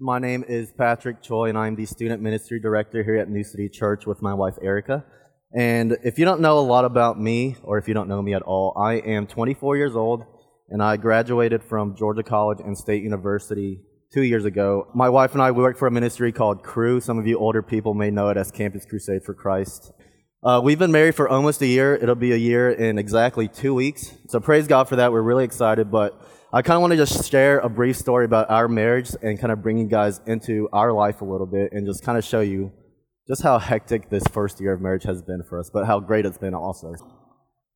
My name is Patrick Choi, and I'm the student ministry director here at New City Church with my wife Erica. And if you don't know a lot about me, or if you don't know me at all, I am 24 years old, and I graduated from Georgia College and State University two years ago. My wife and I we work for a ministry called Cru. Some of you older people may know it as Campus Crusade for Christ. Uh, we've been married for almost a year. It'll be a year in exactly two weeks. So praise God for that. We're really excited, but I kind of want to just share a brief story about our marriage and kind of bring you guys into our life a little bit and just kind of show you just how hectic this first year of marriage has been for us, but how great it's been also.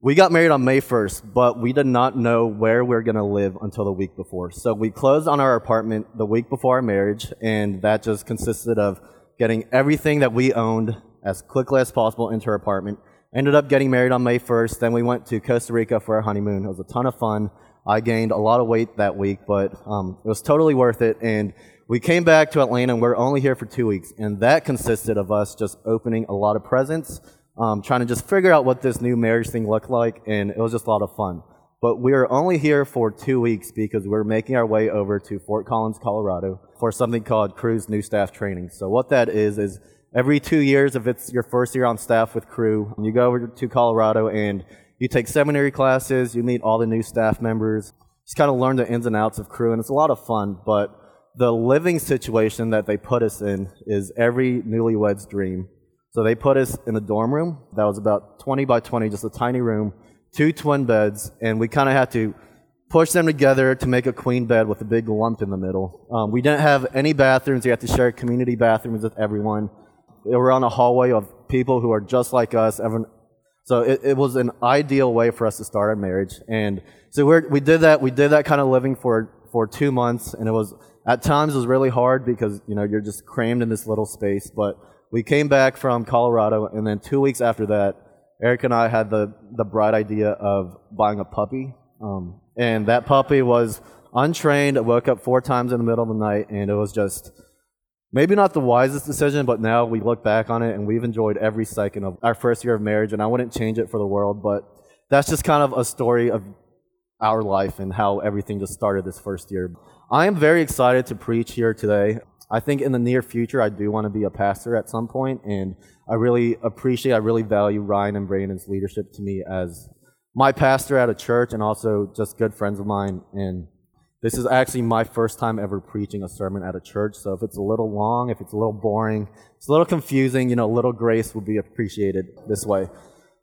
We got married on May 1st, but we did not know where we are going to live until the week before. So we closed on our apartment the week before our marriage, and that just consisted of getting everything that we owned as quickly as possible into our apartment. Ended up getting married on May 1st. Then we went to Costa Rica for our honeymoon. It was a ton of fun. I gained a lot of weight that week, but um, it was totally worth it. And we came back to Atlanta, and we're only here for two weeks. And that consisted of us just opening a lot of presents, um, trying to just figure out what this new marriage thing looked like, and it was just a lot of fun. But we are only here for two weeks because we're making our way over to Fort Collins, Colorado for something called Cru's New Staff Training. So what that is, is every two years, if it's your first year on staff with Cru, you go over to Colorado and you take seminary classes, you meet all the new staff members, just kind of learn the ins and outs of Cru, and it's a lot of fun. But the living situation that they put us in is every newlywed's dream. So they put us in a dorm room that was about 20 by 20, just a tiny room, two twin beds, and we kind of had to push them together to make a queen bed with a big lump in the middle. Um, we didn't have any bathrooms. We had to share community bathrooms with everyone. We were on a hallway of people who are just like us. Everyone, so it, it was an ideal way for us to start our marriage. And so we we did that. We did that kind of living for, for two months. And it was, at times, it was really hard because, you know, you're just crammed in this little space. But we came back from Colorado. And then two weeks after that, Eric and I had the, the bright idea of buying a puppy. Um, and that puppy was untrained. It woke up four times in the middle of the night. And it was just, maybe not the wisest decision, but now we look back on it and we've enjoyed every second of our first year of marriage, and I wouldn't change it for the world, but that's just kind of a story of our life and how everything just started this first year. I am very excited to preach here today. I think in the near future, I do want to be a pastor at some point, and I really appreciate, I really value Ryan and Brandon's leadership to me as my pastor at a church and also just good friends of mine. And this is actually my first time ever preaching a sermon at a church, so if it's a little long, if it's a little boring, it's a little confusing, you know, a little grace would be appreciated this way.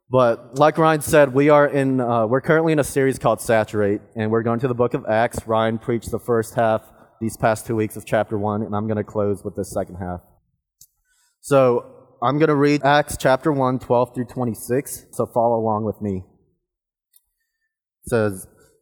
But like Ryan said, we are in, uh, we're currently in a series called Saturate, and we're going to the book of Acts. Ryan preached the first half these past two weeks of chapter one, and I'm going to close with the second half. So I'm going to read Acts chapter 1, 12 through 26, so follow along with me. It says,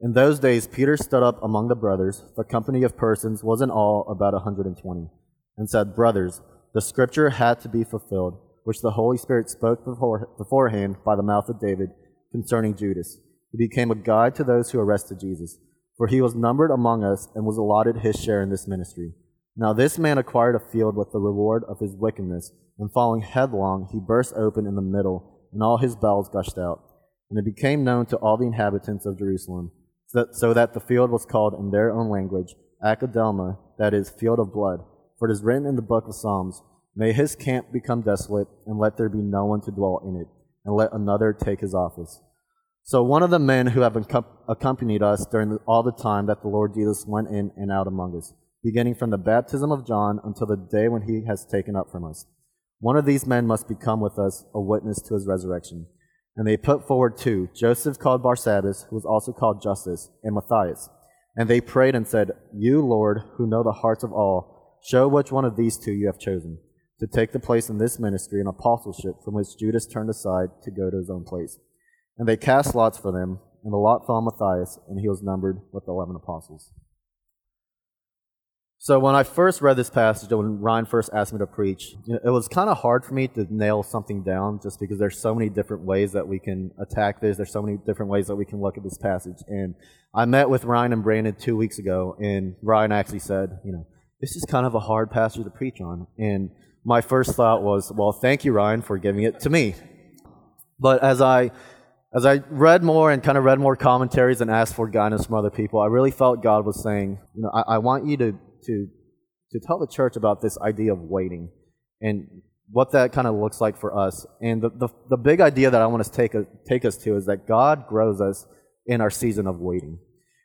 In those days, Peter stood up among the brothers. The company of persons was in all about a 120, and said, Brothers, the scripture had to be fulfilled, which the Holy Spirit spoke before, beforehand by the mouth of David concerning Judas, who became a guide to those who arrested Jesus. For he was numbered among us and was allotted his share in this ministry. Now this man acquired a field with the reward of his wickedness, and falling headlong, he burst open in the middle, and all his bowels gushed out. And it became known to all the inhabitants of Jerusalem so that the field was called in their own language Akeldama, that is, field of blood. For it is written in the book of Psalms, May his camp become desolate, and let there be no one to dwell in it, and let another take his office. So one of the men who have accompanied us during all the time that the Lord Jesus went in and out among us, beginning from the baptism of John until the day when he has taken up from us. One of these men must become with us a witness to his resurrection. And they put forward two Joseph called Barsabbas, who was also called Justus, and Matthias. And they prayed and said, You, Lord, who know the hearts of all, show which one of these two you have chosen to take the place in this ministry and apostleship from which Judas turned aside to go to his own place. And they cast lots for them, and the lot fell on Matthias, and he was numbered with the eleven apostles. So when I first read this passage, when Ryan first asked me to preach, it was kind of hard for me to nail something down just because there's so many different ways that we can attack this. There's so many different ways that we can look at this passage. And I met with Ryan and Brandon two weeks ago, and Ryan actually said, you know, this is kind of a hard passage to preach on. And my first thought was, well, thank you, Ryan, for giving it to me. But as I as I read more and kind of read more commentaries and asked for guidance from other people, I really felt God was saying, you know, I, I want you to, to, to tell the church about this idea of waiting and what that kind of looks like for us. And the, the, the big idea that I want to take, take us to is that God grows us in our season of waiting.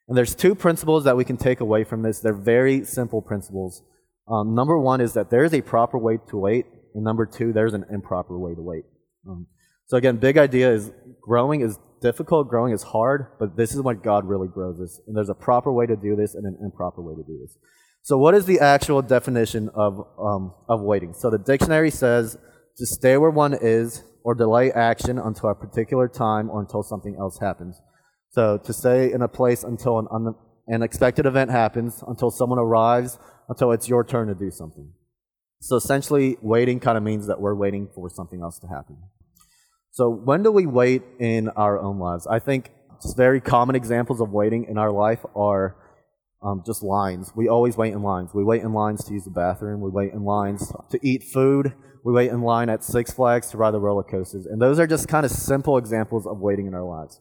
And there's two principles that we can take away from this. They're very simple principles. Um, number one is that there is a proper way to wait, and number two, there's an improper way to wait. Um, so again, big idea is growing is difficult, growing is hard, but this is what God really grows us. And there's a proper way to do this and an improper way to do this. So what is the actual definition of, um, of waiting? So the dictionary says to stay where one is or delay action until a particular time or until something else happens. So to stay in a place until an un- unexpected event happens, until someone arrives, until it's your turn to do something. So essentially, waiting kind of means that we're waiting for something else to happen. So, when do we wait in our own lives? I think just very common examples of waiting in our life are um, just lines. We always wait in lines. We wait in lines to use the bathroom. We wait in lines to eat food. We wait in line at Six Flags to ride the roller coasters. And those are just kind of simple examples of waiting in our lives.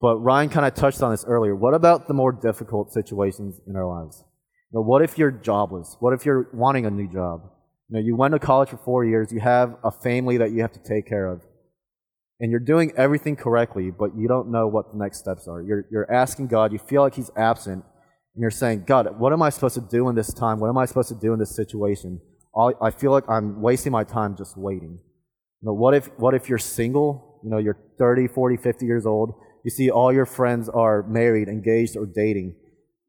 But Ryan kind of touched on this earlier. What about the more difficult situations in our lives? You know, what if you're jobless? What if you're wanting a new job? You know, you went to college for four years. You have a family that you have to take care of and you're doing everything correctly, but you don't know what the next steps are. You're, you're asking God, you feel like He's absent, and you're saying, God, what am I supposed to do in this time? What am I supposed to do in this situation? I feel like I'm wasting my time just waiting. You know, what if, what if you're single? You know, you're 30, 40, 50 years old. You see all your friends are married, engaged, or dating,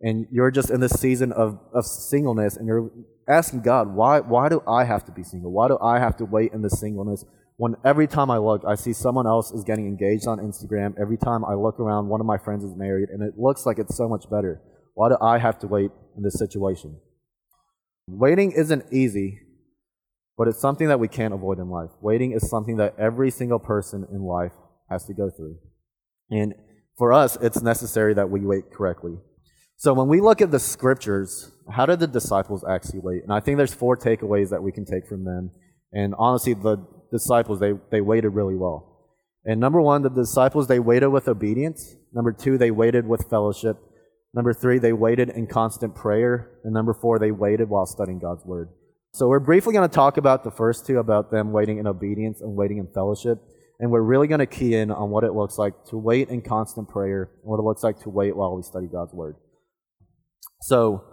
and you're just in this season of, of singleness, and you're asking God, why, why do I have to be single? Why do I have to wait in this singleness? when every time I look, I see someone else is getting engaged on Instagram. Every time I look around, one of my friends is married, and it looks like it's so much better. Why do I have to wait in this situation? Waiting isn't easy, but it's something that we can't avoid in life. Waiting is something that every single person in life has to go through. And for us, it's necessary that we wait correctly. So when we look at the scriptures, how did the disciples actually wait? And I think there's four takeaways that we can take from them. And honestly, the disciples, they, they waited really well. And number one, the disciples, they waited with obedience. Number two, they waited with fellowship. Number three, they waited in constant prayer. And number four, they waited while studying God's word. So we're briefly going to talk about the first two, about them waiting in obedience and waiting in fellowship. And we're really going to key in on what it looks like to wait in constant prayer and what it looks like to wait while we study God's word. So,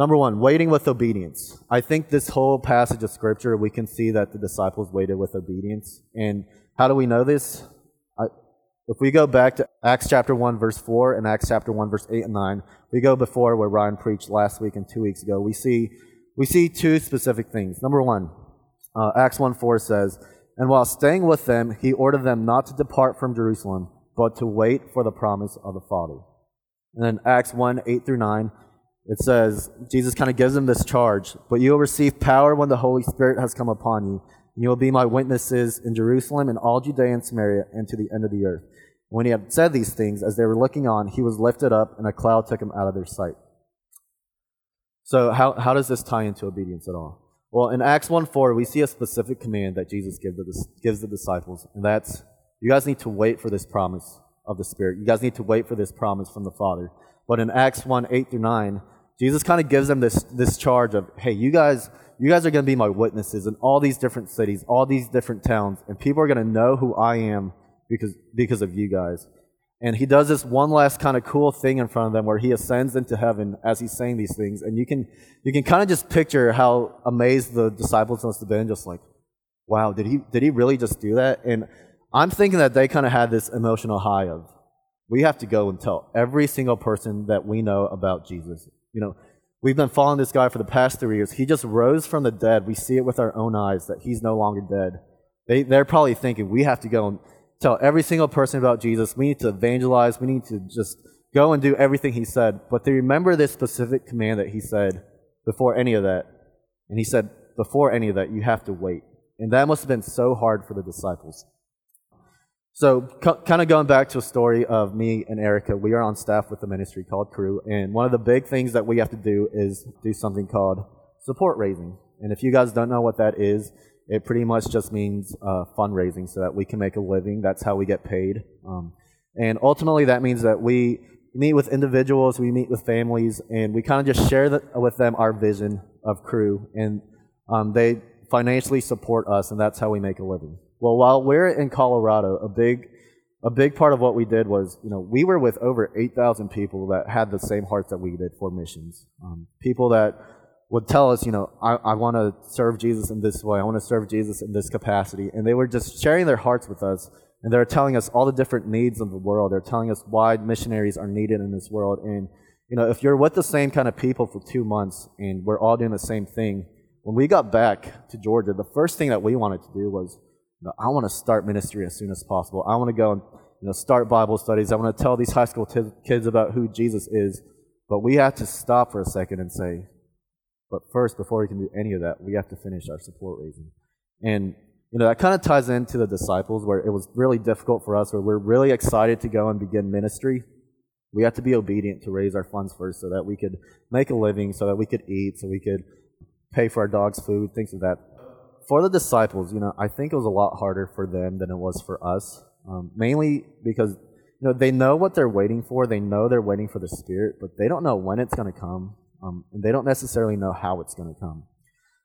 Number one, waiting with obedience. I think this whole passage of scripture, we can see that the disciples waited with obedience. And how do we know this? If we go back to Acts chapter 1, verse 4, and Acts chapter 1, verse 8 and 9, we go before where Ryan preached last week and two weeks ago, we see, we see two specific things. Number one, uh, Acts 1 4 says, And while staying with them, he ordered them not to depart from Jerusalem, but to wait for the promise of the Father. And then Acts 1 8 through 9, it says, Jesus kind of gives them this charge, but you will receive power when the Holy Spirit has come upon you, and you will be my witnesses in Jerusalem and all Judea and Samaria and to the end of the earth. When he had said these things, as they were looking on, he was lifted up, and a cloud took him out of their sight. So, how, how does this tie into obedience at all? Well, in Acts 1 4, we see a specific command that Jesus gives the, gives the disciples, and that's you guys need to wait for this promise of the Spirit. You guys need to wait for this promise from the Father. But in Acts 1 8 through 9, Jesus kind of gives them this, this charge of, hey, you guys, you guys are going to be my witnesses in all these different cities, all these different towns, and people are going to know who I am because, because of you guys. And he does this one last kind of cool thing in front of them where he ascends into heaven as he's saying these things. And you can, you can kind of just picture how amazed the disciples must have been, just like, wow, did he, did he really just do that? And I'm thinking that they kind of had this emotional high of, we have to go and tell every single person that we know about Jesus. You know, we've been following this guy for the past three years. He just rose from the dead. We see it with our own eyes that he's no longer dead. They, they're probably thinking we have to go and tell every single person about Jesus. We need to evangelize. We need to just go and do everything he said. But they remember this specific command that he said before any of that. And he said, before any of that, you have to wait. And that must have been so hard for the disciples. So, kind of going back to a story of me and Erica, we are on staff with a ministry called Cru. and one of the big things that we have to do is do something called support raising. And if you guys don't know what that is, it pretty much just means uh, fundraising so that we can make a living. That's how we get paid. Um, and ultimately, that means that we meet with individuals, we meet with families, and we kind of just share the, with them our vision of Cru. and um, they financially support us, and that's how we make a living. Well, while we're in Colorado, a big a big part of what we did was, you know, we were with over 8,000 people that had the same hearts that we did for missions. Um, people that would tell us, you know, I, I want to serve Jesus in this way. I want to serve Jesus in this capacity. And they were just sharing their hearts with us. And they're telling us all the different needs of the world. They're telling us why missionaries are needed in this world. And, you know, if you're with the same kind of people for two months and we're all doing the same thing, when we got back to Georgia, the first thing that we wanted to do was, you know, I want to start ministry as soon as possible. I want to go and, you know, start Bible studies. I want to tell these high school t- kids about who Jesus is. But we had to stop for a second and say, but first, before we can do any of that, we have to finish our support raising. And, you know, that kind of ties into the disciples where it was really difficult for us, where we're really excited to go and begin ministry. We have to be obedient to raise our funds first so that we could make a living, so that we could eat, so we could pay for our dog's food, things like that. For the disciples, you know, I think it was a lot harder for them than it was for us, um, mainly because you know they know what they're waiting for. They know they're waiting for the Spirit, but they don't know when it's going to come. Um, and they don't necessarily know how it's going to come.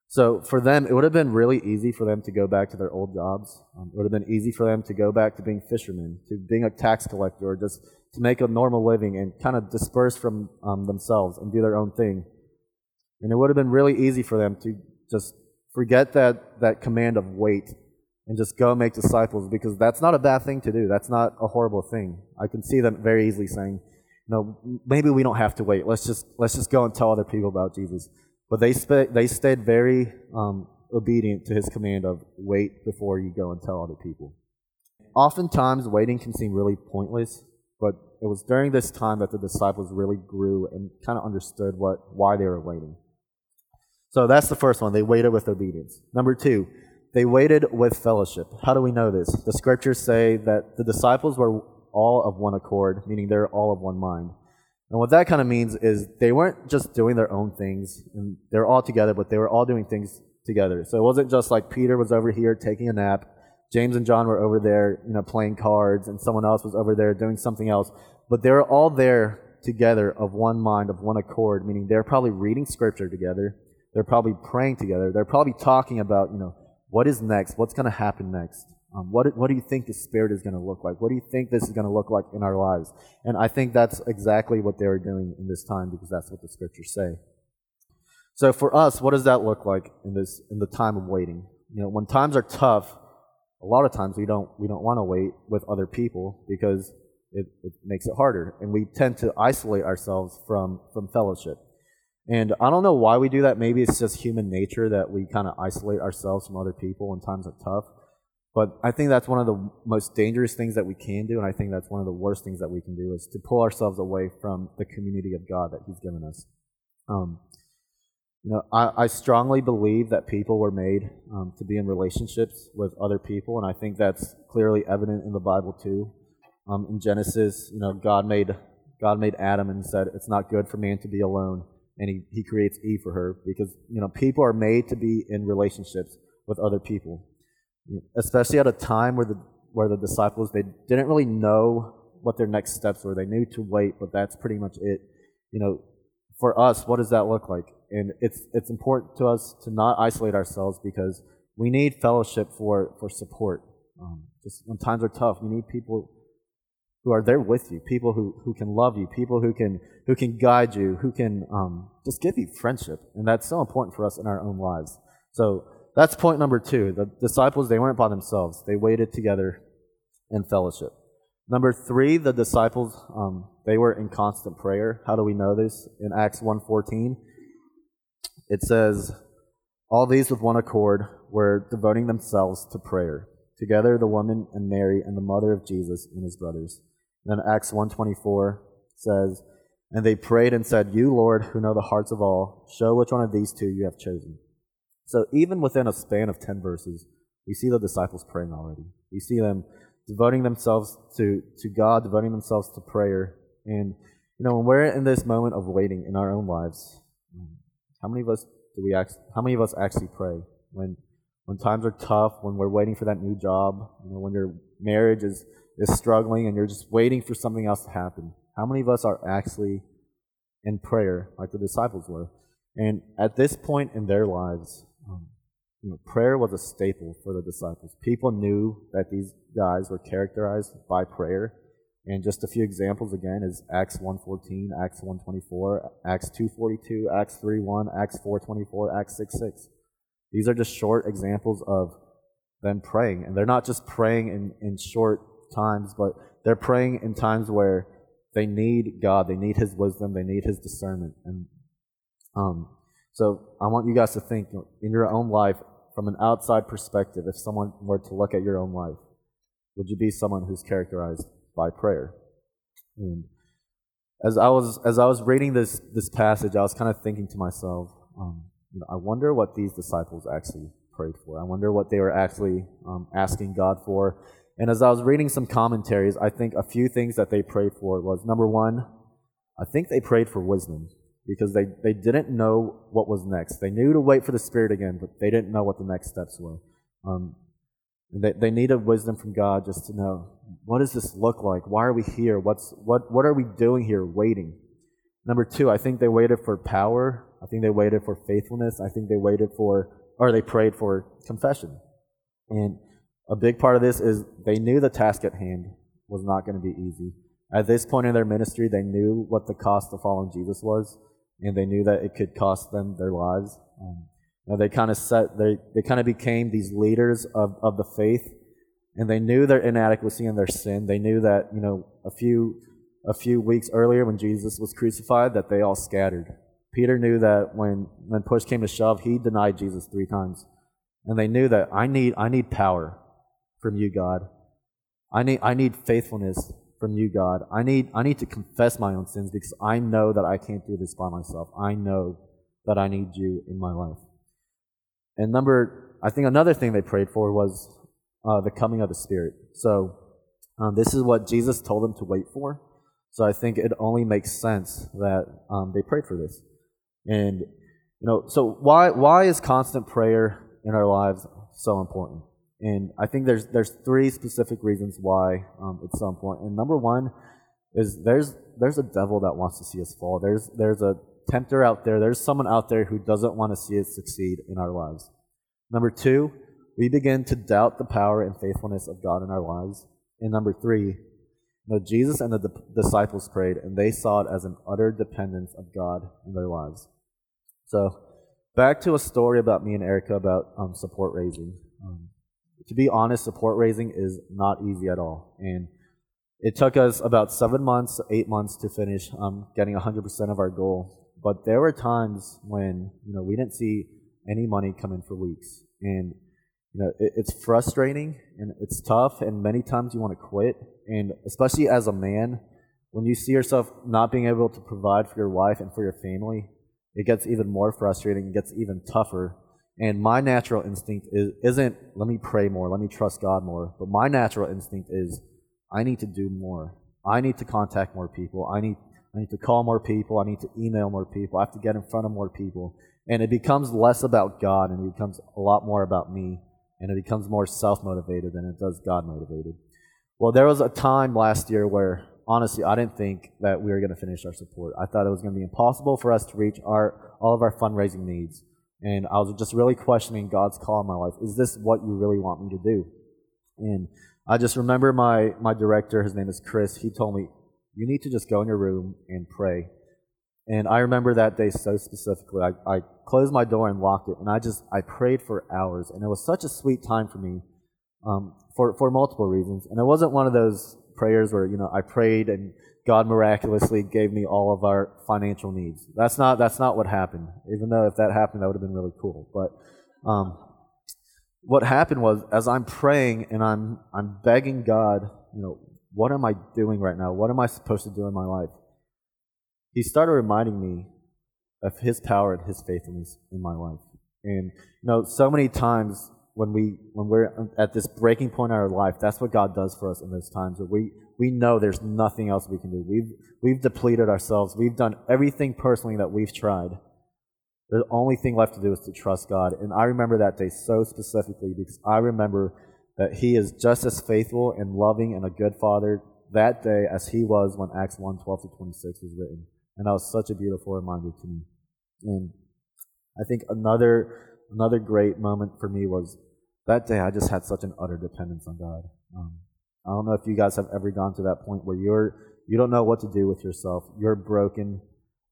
So for them, it would have been really easy for them to go back to their old jobs. Um, it would have been easy for them to go back to being fishermen, to being a tax collector, or just to make a normal living and kind of disperse from um, themselves and do their own thing. And it would have been really easy for them to just forget that, that command of wait and just go make disciples because that's not a bad thing to do. That's not a horrible thing. I can see them very easily saying, no, maybe we don't have to wait. Let's just let's just go and tell other people about Jesus. But they sp- they stayed very um, obedient to his command of wait before you go and tell other people. Oftentimes, waiting can seem really pointless, but it was during this time that the disciples really grew and kind of understood what why they were waiting. So that's the first one. They waited with obedience. Number two, they waited with fellowship. How do we know this? The scriptures say that the disciples were all of one accord, meaning they're all of one mind. And what that kind of means is they weren't just doing their own things, and they're all together, but they were all doing things together. So it wasn't just like Peter was over here taking a nap, James and John were over there, you know, playing cards, and someone else was over there doing something else. But they were all there together of one mind, of one accord, meaning they're probably reading scripture together. They're probably praying together. They're probably talking about, you know, what is next? What's going to happen next? Um, what, what do you think the Spirit is going to look like? What do you think this is going to look like in our lives? And I think that's exactly what they were doing in this time because that's what the Scriptures say. So for us, what does that look like in this in the time of waiting? You know, when times are tough, a lot of times we don't we don't want to wait with other people because it, it makes it harder, and we tend to isolate ourselves from from fellowship. And I don't know why we do that. Maybe it's just human nature that we kind of isolate ourselves from other people when times are tough. But I think that's one of the most dangerous things that we can do, and I think that's one of the worst things that we can do is to pull ourselves away from the community of God that He's given us. Um, you know, I, I, strongly believe that people were made um, to be in relationships with other people, and I think that's clearly evident in the Bible too. Um, in Genesis, you know, God made God made Adam and said it's not good for man to be alone, and He He creates Eve for her because you know people are made to be in relationships with other people especially at a time where the where the disciples they didn't really know what their next steps were. They knew to wait, but that's pretty much it. You know, for us, what does that look like? And it's it's important to us to not isolate ourselves because we need fellowship for for support. Um, just when times are tough, we need people who are there with you, people who, who can love you, people who can who can guide you, who can um, just give you friendship, and that's so important for us in our own lives. So that's point number two. The disciples, they weren't by themselves. They waited together in fellowship. Number three, the disciples, um, they were in constant prayer. How do we know this? In Acts 1.14, it says, All these with one accord were devoting themselves to prayer. Together the woman and Mary and the mother of Jesus and his brothers. And then Acts 1.24 says, And they prayed and said, You, Lord, who know the hearts of all, show which one of these two you have chosen. So even within a span of 10 verses, we see the disciples praying already. We see them devoting themselves to, to God, devoting themselves to prayer. And, you know, when we're in this moment of waiting in our own lives, how many of us do we act, how many of us actually pray when when times are tough, when we're waiting for that new job, you know, when your marriage is, is struggling and you're just waiting for something else to happen? How many of us are actually in prayer like the disciples were? And at this point in their lives, um, you know, prayer was a staple for the disciples. People knew that these guys were characterized by prayer. And just a few examples again is Acts 1.14, Acts 1.24, Acts 2.42, Acts 3.1, Acts 4.24, Acts 6.6. These are just short examples of them praying. And they're not just praying in, in short times, but they're praying in times where they need God, they need His wisdom, they need His discernment. And um, so I want you guys to think in your own life, from an outside perspective, if someone were to look at your own life, would you be someone who's characterized by prayer? And as I was as I was reading this this passage, I was kind of thinking to myself, um, you know, I wonder what these disciples actually prayed for. I wonder what they were actually um, asking God for. And as I was reading some commentaries, I think a few things that they prayed for was number one, I think they prayed for wisdom because they, they didn't know what was next. They knew to wait for the Spirit again, but they didn't know what the next steps were. Um, they, they needed wisdom from God just to know what does this look like? Why are we here? What's, what, what are we doing here waiting? Number two, I think they waited for power. I think they waited for faithfulness. I think they waited for, or they prayed for confession. And a big part of this is they knew the task at hand was not going to be easy. At this point in their ministry, they knew what the cost of following Jesus was, and they knew that it could cost them their lives. Um, they kind of set, they, they kind of became these leaders of, of the faith, and they knew their inadequacy and their sin. They knew that, you know, a few, a few weeks earlier when Jesus was crucified, that they all scattered. Peter knew that when, when push came to shove, he denied Jesus three times. And they knew that I need, I need power from you, God. I need, I need faithfulness from you, God. I need, I need to confess my own sins because I know that I can't do this by myself. I know that I need you in my life. And number, I think another thing they prayed for was uh, the coming of the Spirit. So um, this is what Jesus told them to wait for. So I think it only makes sense that um, they prayed for this. And you know, so why why is constant prayer in our lives so important? And I think there's there's three specific reasons why um, it's so important. And number one is there's there's a devil that wants to see us fall. There's there's a tempter out there. There's someone out there who doesn't want to see us succeed in our lives. Number two, we begin to doubt the power and faithfulness of God in our lives. And number three, you know, Jesus and the disciples prayed, and they saw it as an utter dependence of God in their lives. So, back to a story about me and Erica about um, support raising. Um, to be honest, support raising is not easy at all. And it took us about seven months, eight months to finish um, getting 100% of our goal. But there were times when, you know, we didn't see any money come in for weeks. And, you know, it, it's frustrating and it's tough. And many times you want to quit. And especially as a man, when you see yourself not being able to provide for your wife and for your family, it gets even more frustrating. It gets even tougher and my natural instinct is, isn't, let me pray more, let me trust God more. But my natural instinct is, I need to do more. I need to contact more people. I need, I need to call more people. I need to email more people. I have to get in front of more people. And it becomes less about God and it becomes a lot more about me. And it becomes more self motivated than it does God motivated. Well, there was a time last year where, honestly, I didn't think that we were going to finish our support. I thought it was going to be impossible for us to reach our, all of our fundraising needs. And I was just really questioning God's call in my life. Is this what you really want me to do? And I just remember my, my director, his name is Chris, he told me, you need to just go in your room and pray. And I remember that day so specifically. I, I closed my door and locked it, and I just, I prayed for hours. And it was such a sweet time for me um, for, for multiple reasons. And it wasn't one of those prayers where, you know, I prayed and God miraculously gave me all of our financial needs. That's not that's not what happened. Even though if that happened, that would have been really cool. But um, what happened was, as I'm praying and I'm I'm begging God, you know, what am I doing right now? What am I supposed to do in my life? he started reminding me of his power and his faithfulness in my life. And you know, so many times when we when we're at this breaking point in our life, that's what God does for us in those times where we we know there's nothing else we can do. We've we've depleted ourselves. We've done everything personally that we've tried. The only thing left to do is to trust God. And I remember that day so specifically because I remember that He is just as faithful and loving and a good Father that day as He was when Acts 1 12 to 26 was written. And that was such a beautiful reminder to me. And I think another another great moment for me was that day I just had such an utter dependence on God. Um, I don't know if you guys have ever gone to that point where you're you don't know what to do with yourself. You're broken,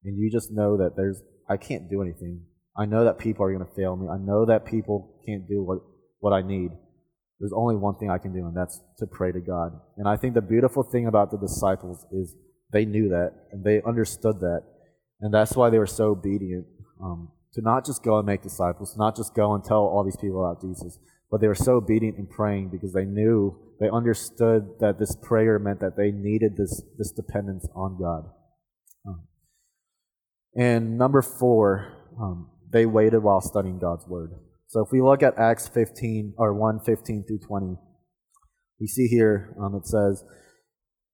and you just know that there's I can't do anything. I know that people are going to fail me. I know that people can't do what what I need. There's only one thing I can do, and that's to pray to God. And I think the beautiful thing about the disciples is they knew that and they understood that, and that's why they were so obedient um, to not just go and make disciples, not just go and tell all these people about Jesus, but they were so obedient in praying because they knew, they understood that this prayer meant that they needed this, this dependence on God. Um, and number four, um, they waited while studying God's word. So if we look at Acts 15 or 1 15 through 20, we see here um, it says,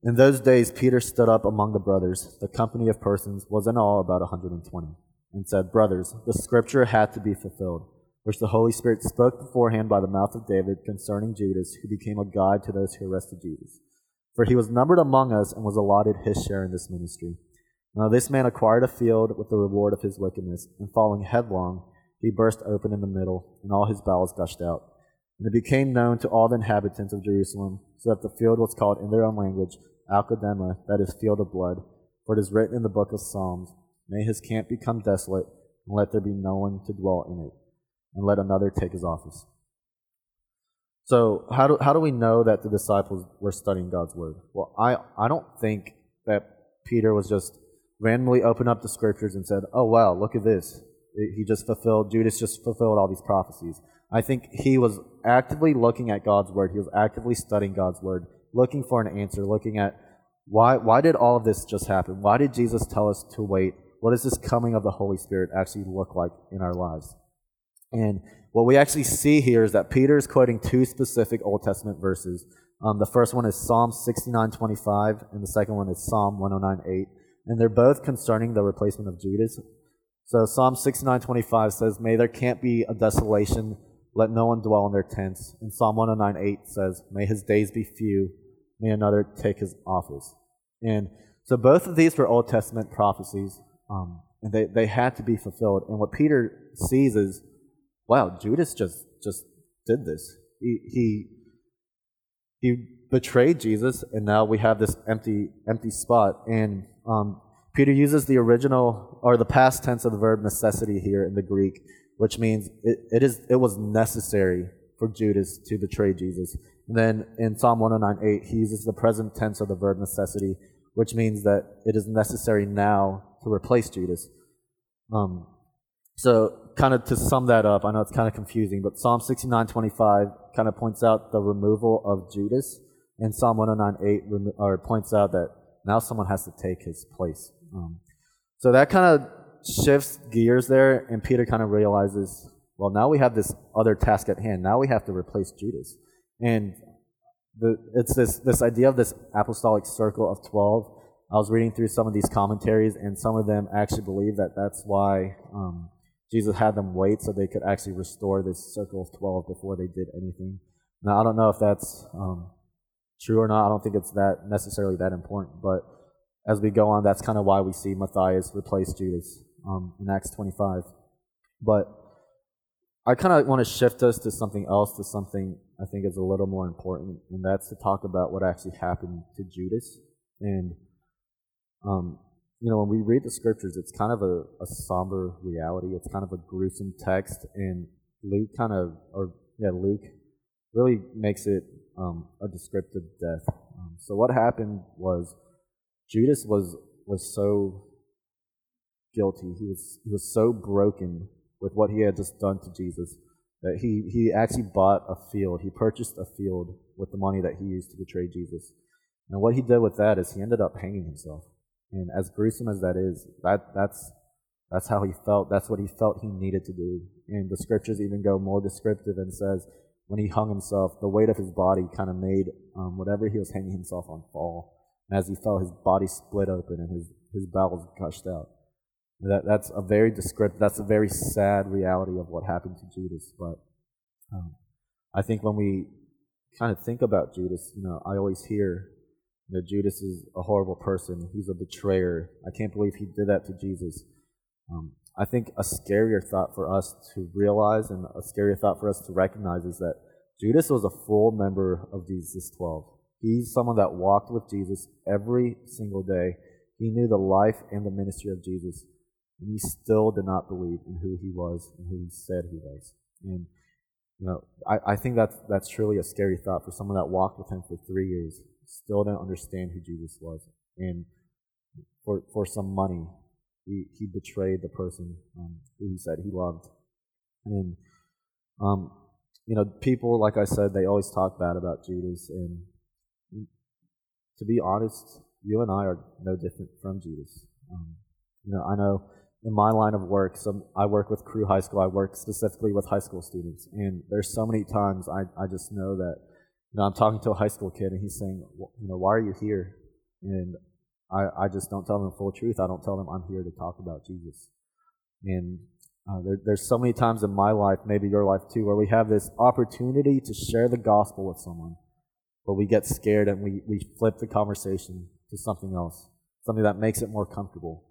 In those days Peter stood up among the brothers. The company of persons was in all about 120, and said, Brothers, the scripture had to be fulfilled, which the Holy Spirit spoke beforehand by the mouth of David concerning Judas, who became a guide to those who arrested Jesus. For he was numbered among us and was allotted his share in this ministry. Now this man acquired a field with the reward of his wickedness, and falling headlong, he burst open in the middle, and all his bowels gushed out. And it became known to all the inhabitants of Jerusalem, so that the field was called in their own language Akeldama, that is, field of blood. For it is written in the book of Psalms, May his camp become desolate, and let there be no one to dwell in it, and let another take his office. So, how do, how do we know that the disciples were studying God's word? Well, I, I don't think that Peter was just randomly opened up the scriptures and said, Oh, wow, look at this he just fulfilled, Judas just fulfilled all these prophecies. I think he was actively looking at God's word. He was actively studying God's word, looking for an answer, looking at why, why did all of this just happen? Why did Jesus tell us to wait? What does this coming of the Holy Spirit actually look like in our lives? And what we actually see here is that Peter is quoting two specific Old Testament verses. Um, the first one is Psalm 69:25, and the second one is Psalm 109:8, and they're both concerning the replacement of Judas. So Psalm 69:25 says, "May there can't be a desolation, let no one dwell in their tents." And Psalm 109:8 says, "May his days be few, may another take his office." And so both of these were Old Testament prophecies, um, and they, they had to be fulfilled. And what Peter sees is, wow, Judas just just did this. He he, he betrayed Jesus, and now we have this empty empty spot. And um, Peter uses the original or the past tense of the verb necessity here in the Greek, which means it, it is it was necessary for Judas to betray Jesus. And then in Psalm 109.8, he uses the present tense of the verb necessity, which means that it is necessary now to replace Judas. Um, so, kind of to sum that up, I know it's kind of confusing, but Psalm 69.25 kind of points out the removal of Judas, and Psalm 109.8 remo- or points out that now someone has to take his place. Um, so that kind of shifts gears there, and Peter kind of realizes, well, now we have this other task at hand. Now we have to replace Judas, and the, it's this this idea of this apostolic circle of twelve. I was reading through some of these commentaries, and some of them actually believe that that's why um, Jesus had them wait so they could actually restore this circle of twelve before they did anything. Now I don't know if that's um, true or not. I don't think it's that necessarily that important, but as we go on, that's kind of why we see Matthias replace Judas um, in Acts 25. But I kind of want to shift us to something else, to something I think is a little more important, and that's to talk about what actually happened to Judas. And, um, you know, when we read the scriptures, it's kind of a, a somber reality. It's kind of a gruesome text, and Luke kind of, or yeah, Luke really makes it um, a descriptive death. Um, so what happened was Judas was was so guilty. He was he was so broken with what he had just done to Jesus that he he actually bought a field. He purchased a field with the money that he used to betray Jesus. And what he did with that is he ended up hanging himself. And as gruesome as that is, that that's that's how he felt. That's what he felt he needed to do. And the scriptures even go more descriptive and says when he hung himself, the weight of his body kind of made um, whatever he was hanging himself on fall. And as he fell, his body split open and his, his bowels gushed out. That, that's a very descriptive, that's a very sad reality of what happened to Judas. But um, I think when we kind of think about Judas, you know, I always hear that Judas is a horrible person. He's a betrayer. I can't believe he did that to Jesus. Um, I think a scarier thought for us to realize and a scarier thought for us to recognize is that Judas was a full member of Jesus 12. He's someone that walked with Jesus every single day. He knew the life and the ministry of Jesus, and he still did not believe in who he was and who he said he was. And you know, I, I think that's that's truly a scary thought for someone that walked with him for three years, still didn't understand who Jesus was, and for for some money, he he betrayed the person um, who he said he loved, and um, you know, people like I said, they always talk bad about Judas, and to be honest, you and I are no different from Judas. Um, you know, I know in my line of work, some I work with Cru High School. I work specifically with high school students, and there's so many times I I just know that you know I'm talking to a high school kid and he's saying, you know, why are you here? And I I just don't tell them the full truth. I don't tell them I'm here to talk about Jesus. And uh, there, there's so many times in my life, maybe your life too, where we have this opportunity to share the gospel with someone, but we get scared and we, we flip the conversation to something else, something that makes it more comfortable.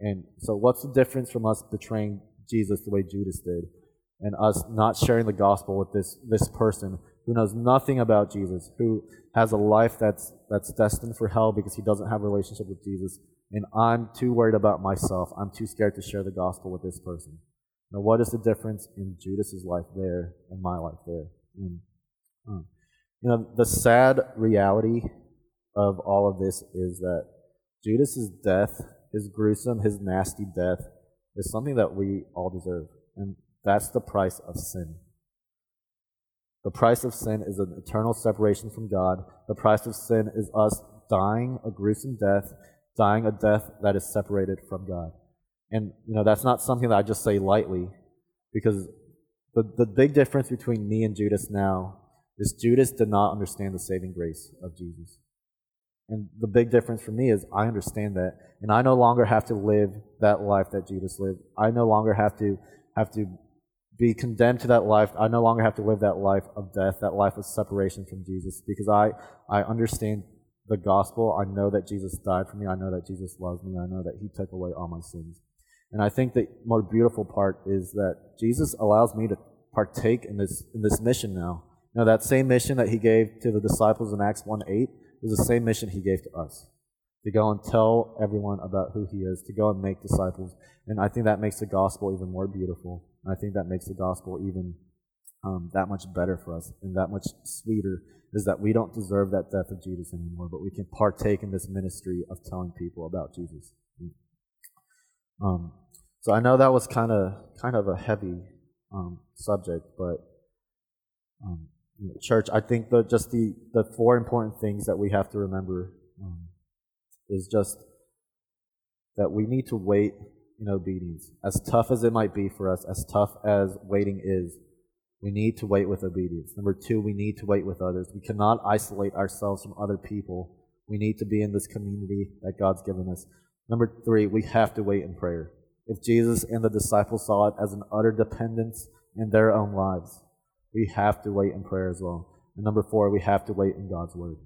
And so, what's the difference from us betraying Jesus the way Judas did and us not sharing the gospel with this, this person who knows nothing about Jesus, who has a life that's, that's destined for hell because he doesn't have a relationship with Jesus, and I'm too worried about myself. I'm too scared to share the gospel with this person. Now, what is the difference in Judas's life there and my life there? And, um, you know, the sad reality of all of this is that Judas's death his gruesome, his nasty death is something that we all deserve. And that's the price of sin. The price of sin is an eternal separation from God. The price of sin is us dying a gruesome death, dying a death that is separated from God. And, you know, that's not something that I just say lightly because the, the big difference between me and Judas now is Judas did not understand the saving grace of Jesus. And the big difference for me is I understand that, and I no longer have to live that life that Judas lived. I no longer have to have to be condemned to that life. I no longer have to live that life of death, that life of separation from Jesus, because I I understand the gospel. I know that Jesus died for me. I know that Jesus loves me. I know that He took away all my sins. And I think the more beautiful part is that Jesus allows me to partake in this in this mission now. Now that same mission that He gave to the disciples in Acts one eight is the same mission he gave to us to go and tell everyone about who he is, to go and make disciples. And I think that makes the gospel even more beautiful. I think that makes the gospel even um, that much better for us and that much sweeter is that we don't deserve that death of Jesus anymore, but we can partake in this ministry of telling people about Jesus. Um, so I know that was kind of kind of a heavy um, subject, but um, church, I think that just the, the four important things that we have to remember um, is just that we need to wait in obedience. As tough as it might be for us, as tough as waiting is, we need to wait with obedience. Number two, we need to wait with others. We cannot isolate ourselves from other people. We need to be in this community that God's given us. Number three, we have to wait in prayer. If Jesus and the disciples saw it as an utter dependence in their own lives, we have to wait in prayer as well. And number four, we have to wait in God's word.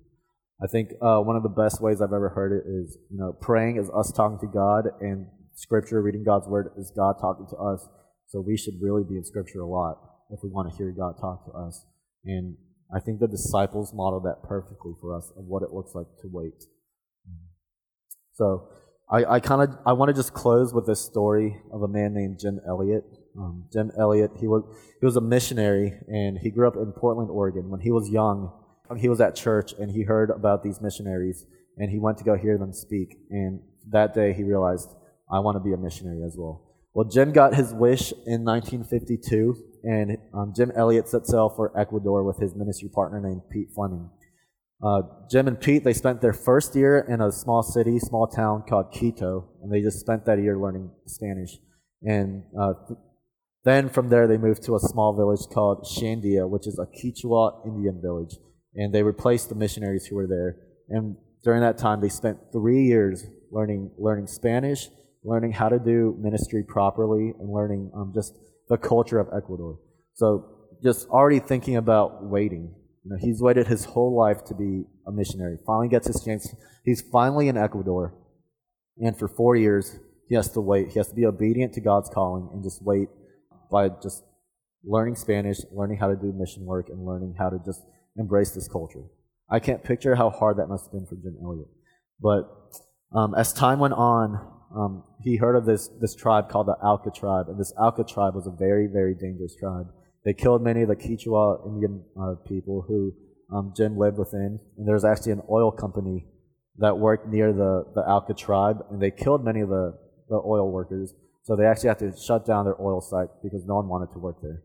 I think uh, one of the best ways I've ever heard it is, you know, praying is us talking to God, and Scripture, reading God's word, is God talking to us. So we should really be in Scripture a lot if we want to hear God talk to us. And I think the disciples model that perfectly for us of what it looks like to wait. So I, I kind of I want to just close with this story of a man named Jim Elliot. Um, Jim Elliot, he was he was a missionary, and he grew up in Portland, Oregon. When he was young, he was at church, and he heard about these missionaries, and he went to go hear them speak. And that day, he realized, I want to be a missionary as well. Well, Jim got his wish in 1952, and um, Jim Elliot set sail for Ecuador with his ministry partner named Pete Fleming. Uh, Jim and Pete, they spent their first year in a small city, small town called Quito, and they just spent that year learning Spanish. And uh, th- then from there, they moved to a small village called Shandia, which is a Quechua Indian village. And they replaced the missionaries who were there. And during that time, they spent three years learning, learning Spanish, learning how to do ministry properly, and learning um, just the culture of Ecuador. So just already thinking about waiting you know, he's waited his whole life to be a missionary. Finally gets his chance. He's finally in Ecuador. And for four years, he has to wait. He has to be obedient to God's calling and just wait by just learning Spanish, learning how to do mission work, and learning how to just embrace this culture. I can't picture how hard that must have been for Jim Elliot. But um, as time went on, um, he heard of this, this tribe called the Auca tribe. And this Auca tribe was a very, very dangerous tribe. They killed many of the Quechua Indian uh, people who um, Jim lived within. And there was actually an oil company that worked near the, the Auca tribe, and they killed many of the, the oil workers. So they actually had to shut down their oil site because no one wanted to work there.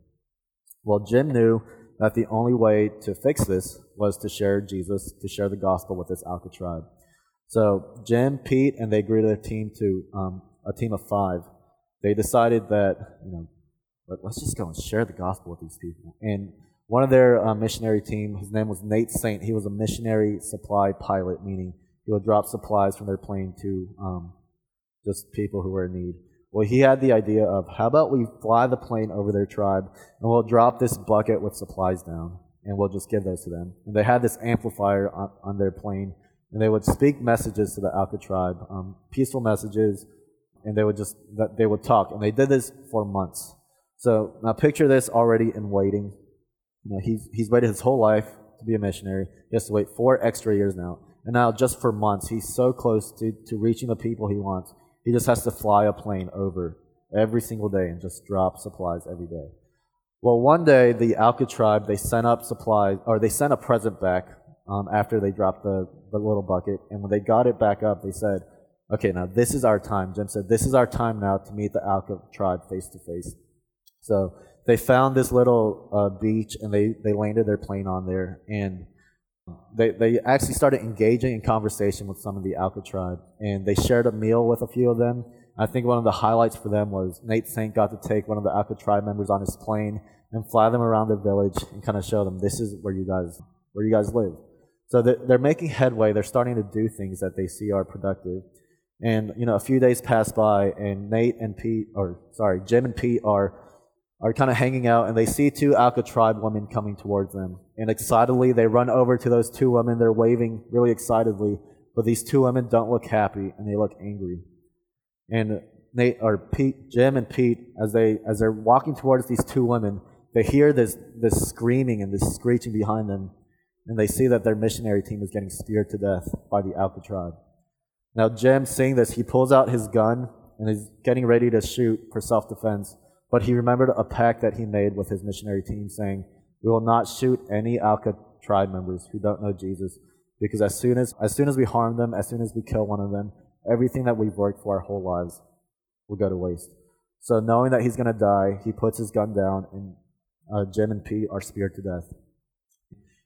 Well, Jim knew that the only way to fix this was to share Jesus, to share the gospel with this Auca tribe. So Jim, Pete, and they grew their team to um, a team of five. They decided that you know let's just go and share the gospel with these people. And one of their uh, missionary team, his name was Nate Saint. He was a missionary supply pilot, meaning he would drop supplies from their plane to um, just people who were in need. Well, he had the idea of how about we fly the plane over their tribe and we'll drop this bucket with supplies down and we'll just give those to them. And they had this amplifier on, on their plane and they would speak messages to the Auca tribe, um, peaceful messages, and they would just they would talk. And they did this for months. So now picture this already in waiting. You know, he's, he's waited his whole life to be a missionary. He has to wait four extra years now. And now, just for months, he's so close to, to reaching the people he wants. He just has to fly a plane over every single day and just drop supplies every day. Well, one day, the Auca tribe, they sent up supplies, or they sent a present back um, after they dropped the, the little bucket. And when they got it back up, they said, okay, now this is our time. Jim said, this is our time now to meet the Auca tribe face to face. So they found this little uh, beach and they, they landed their plane on there. And they, they actually started engaging in conversation with some of the Auca tribe. And they shared a meal with a few of them. I think one of the highlights for them was Nate Saint got to take one of the Auca tribe members on his plane and fly them around their village and kind of show them this is where you guys where you guys live. So they're making headway. They're starting to do things that they see are productive. And you know, a few days pass by, and Nate and Pete, or sorry, Jim and Pete are are kind of hanging out and they see two Auca tribe women coming towards them. And excitedly, they run over to those two women. They're waving really excitedly, but these two women don't look happy and they look angry. And Nate or Pete, Jim and Pete, as they as they're walking towards these two women, they hear this this screaming and this screeching behind them, and they see that their missionary team is getting speared to death by the Auca tribe. Now Jim, seeing this, he pulls out his gun and is getting ready to shoot for self-defense. But he remembered a pact that he made with his missionary team saying, We will not shoot any Auca tribe members who don't know Jesus, because as soon as, as soon as we harm them, as soon as we kill one of them, everything that we've worked for our whole lives will go to waste. So knowing that he's going to die, he puts his gun down, and uh, Jim and Pete are speared to death.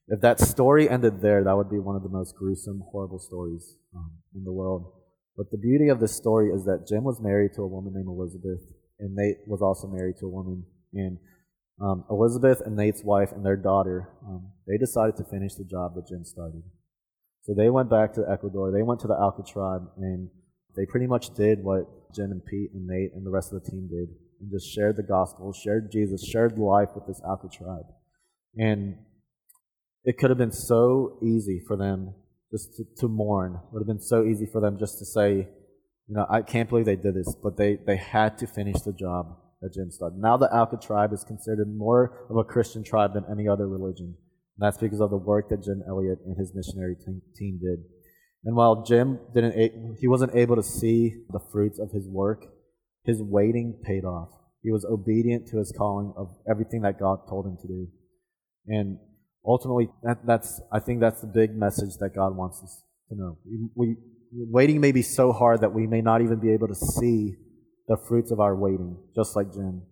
If that story ended there, that would be one of the most gruesome, horrible stories um, in the world. But the beauty of this story is that Jim was married to a woman named Elizabeth, and Nate was also married to a woman. And um, Elizabeth and Nate's wife and their daughter, um, they decided to finish the job that Jim started. So they went back to Ecuador. They went to the Auca tribe, and they pretty much did what Jim and Pete and Nate and the rest of the team did, and just shared the gospel, shared Jesus, shared life with this Auca tribe. And it could have been so easy for them just to, to mourn. It would have been so easy for them just to say, you know, I can't believe they did this, but they, they had to finish the job that Jim started. Now the Auca tribe is considered more of a Christian tribe than any other religion. And that's because of the work that Jim Elliot and his missionary team did. And while Jim didn't, he wasn't able to see the fruits of his work, his waiting paid off. He was obedient to his calling of everything that God told him to do. And ultimately, that, that's, I think that's the big message that God wants us to know. We, we waiting may be so hard that we may not even be able to see the fruits of our waiting, just like Jim.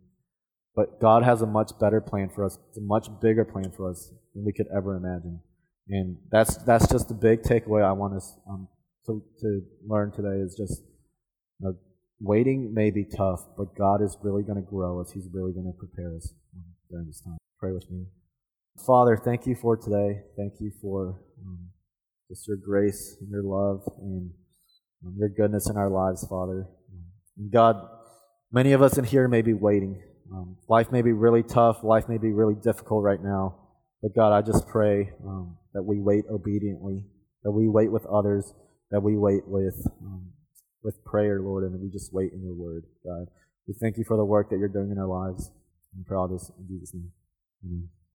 But God has a much better plan for us, it's a much bigger plan for us than we could ever imagine. And that's that's just the big takeaway I want us um, to to learn today is just you know, waiting may be tough, but God is really going to grow us. He's really going to prepare us um, during this time. Pray with me. Father, thank you for today. Thank you for um, just your grace and your love and um, your goodness in our lives, Father. And God, many of us in here may be waiting. Um, life may be really tough. Life may be really difficult right now. But God, I just pray um, that we wait obediently, that we wait with others, that we wait with um, with prayer, Lord, and we just wait in your word, God. We thank you for the work that you're doing in our lives. And for all this in Jesus' name. Amen.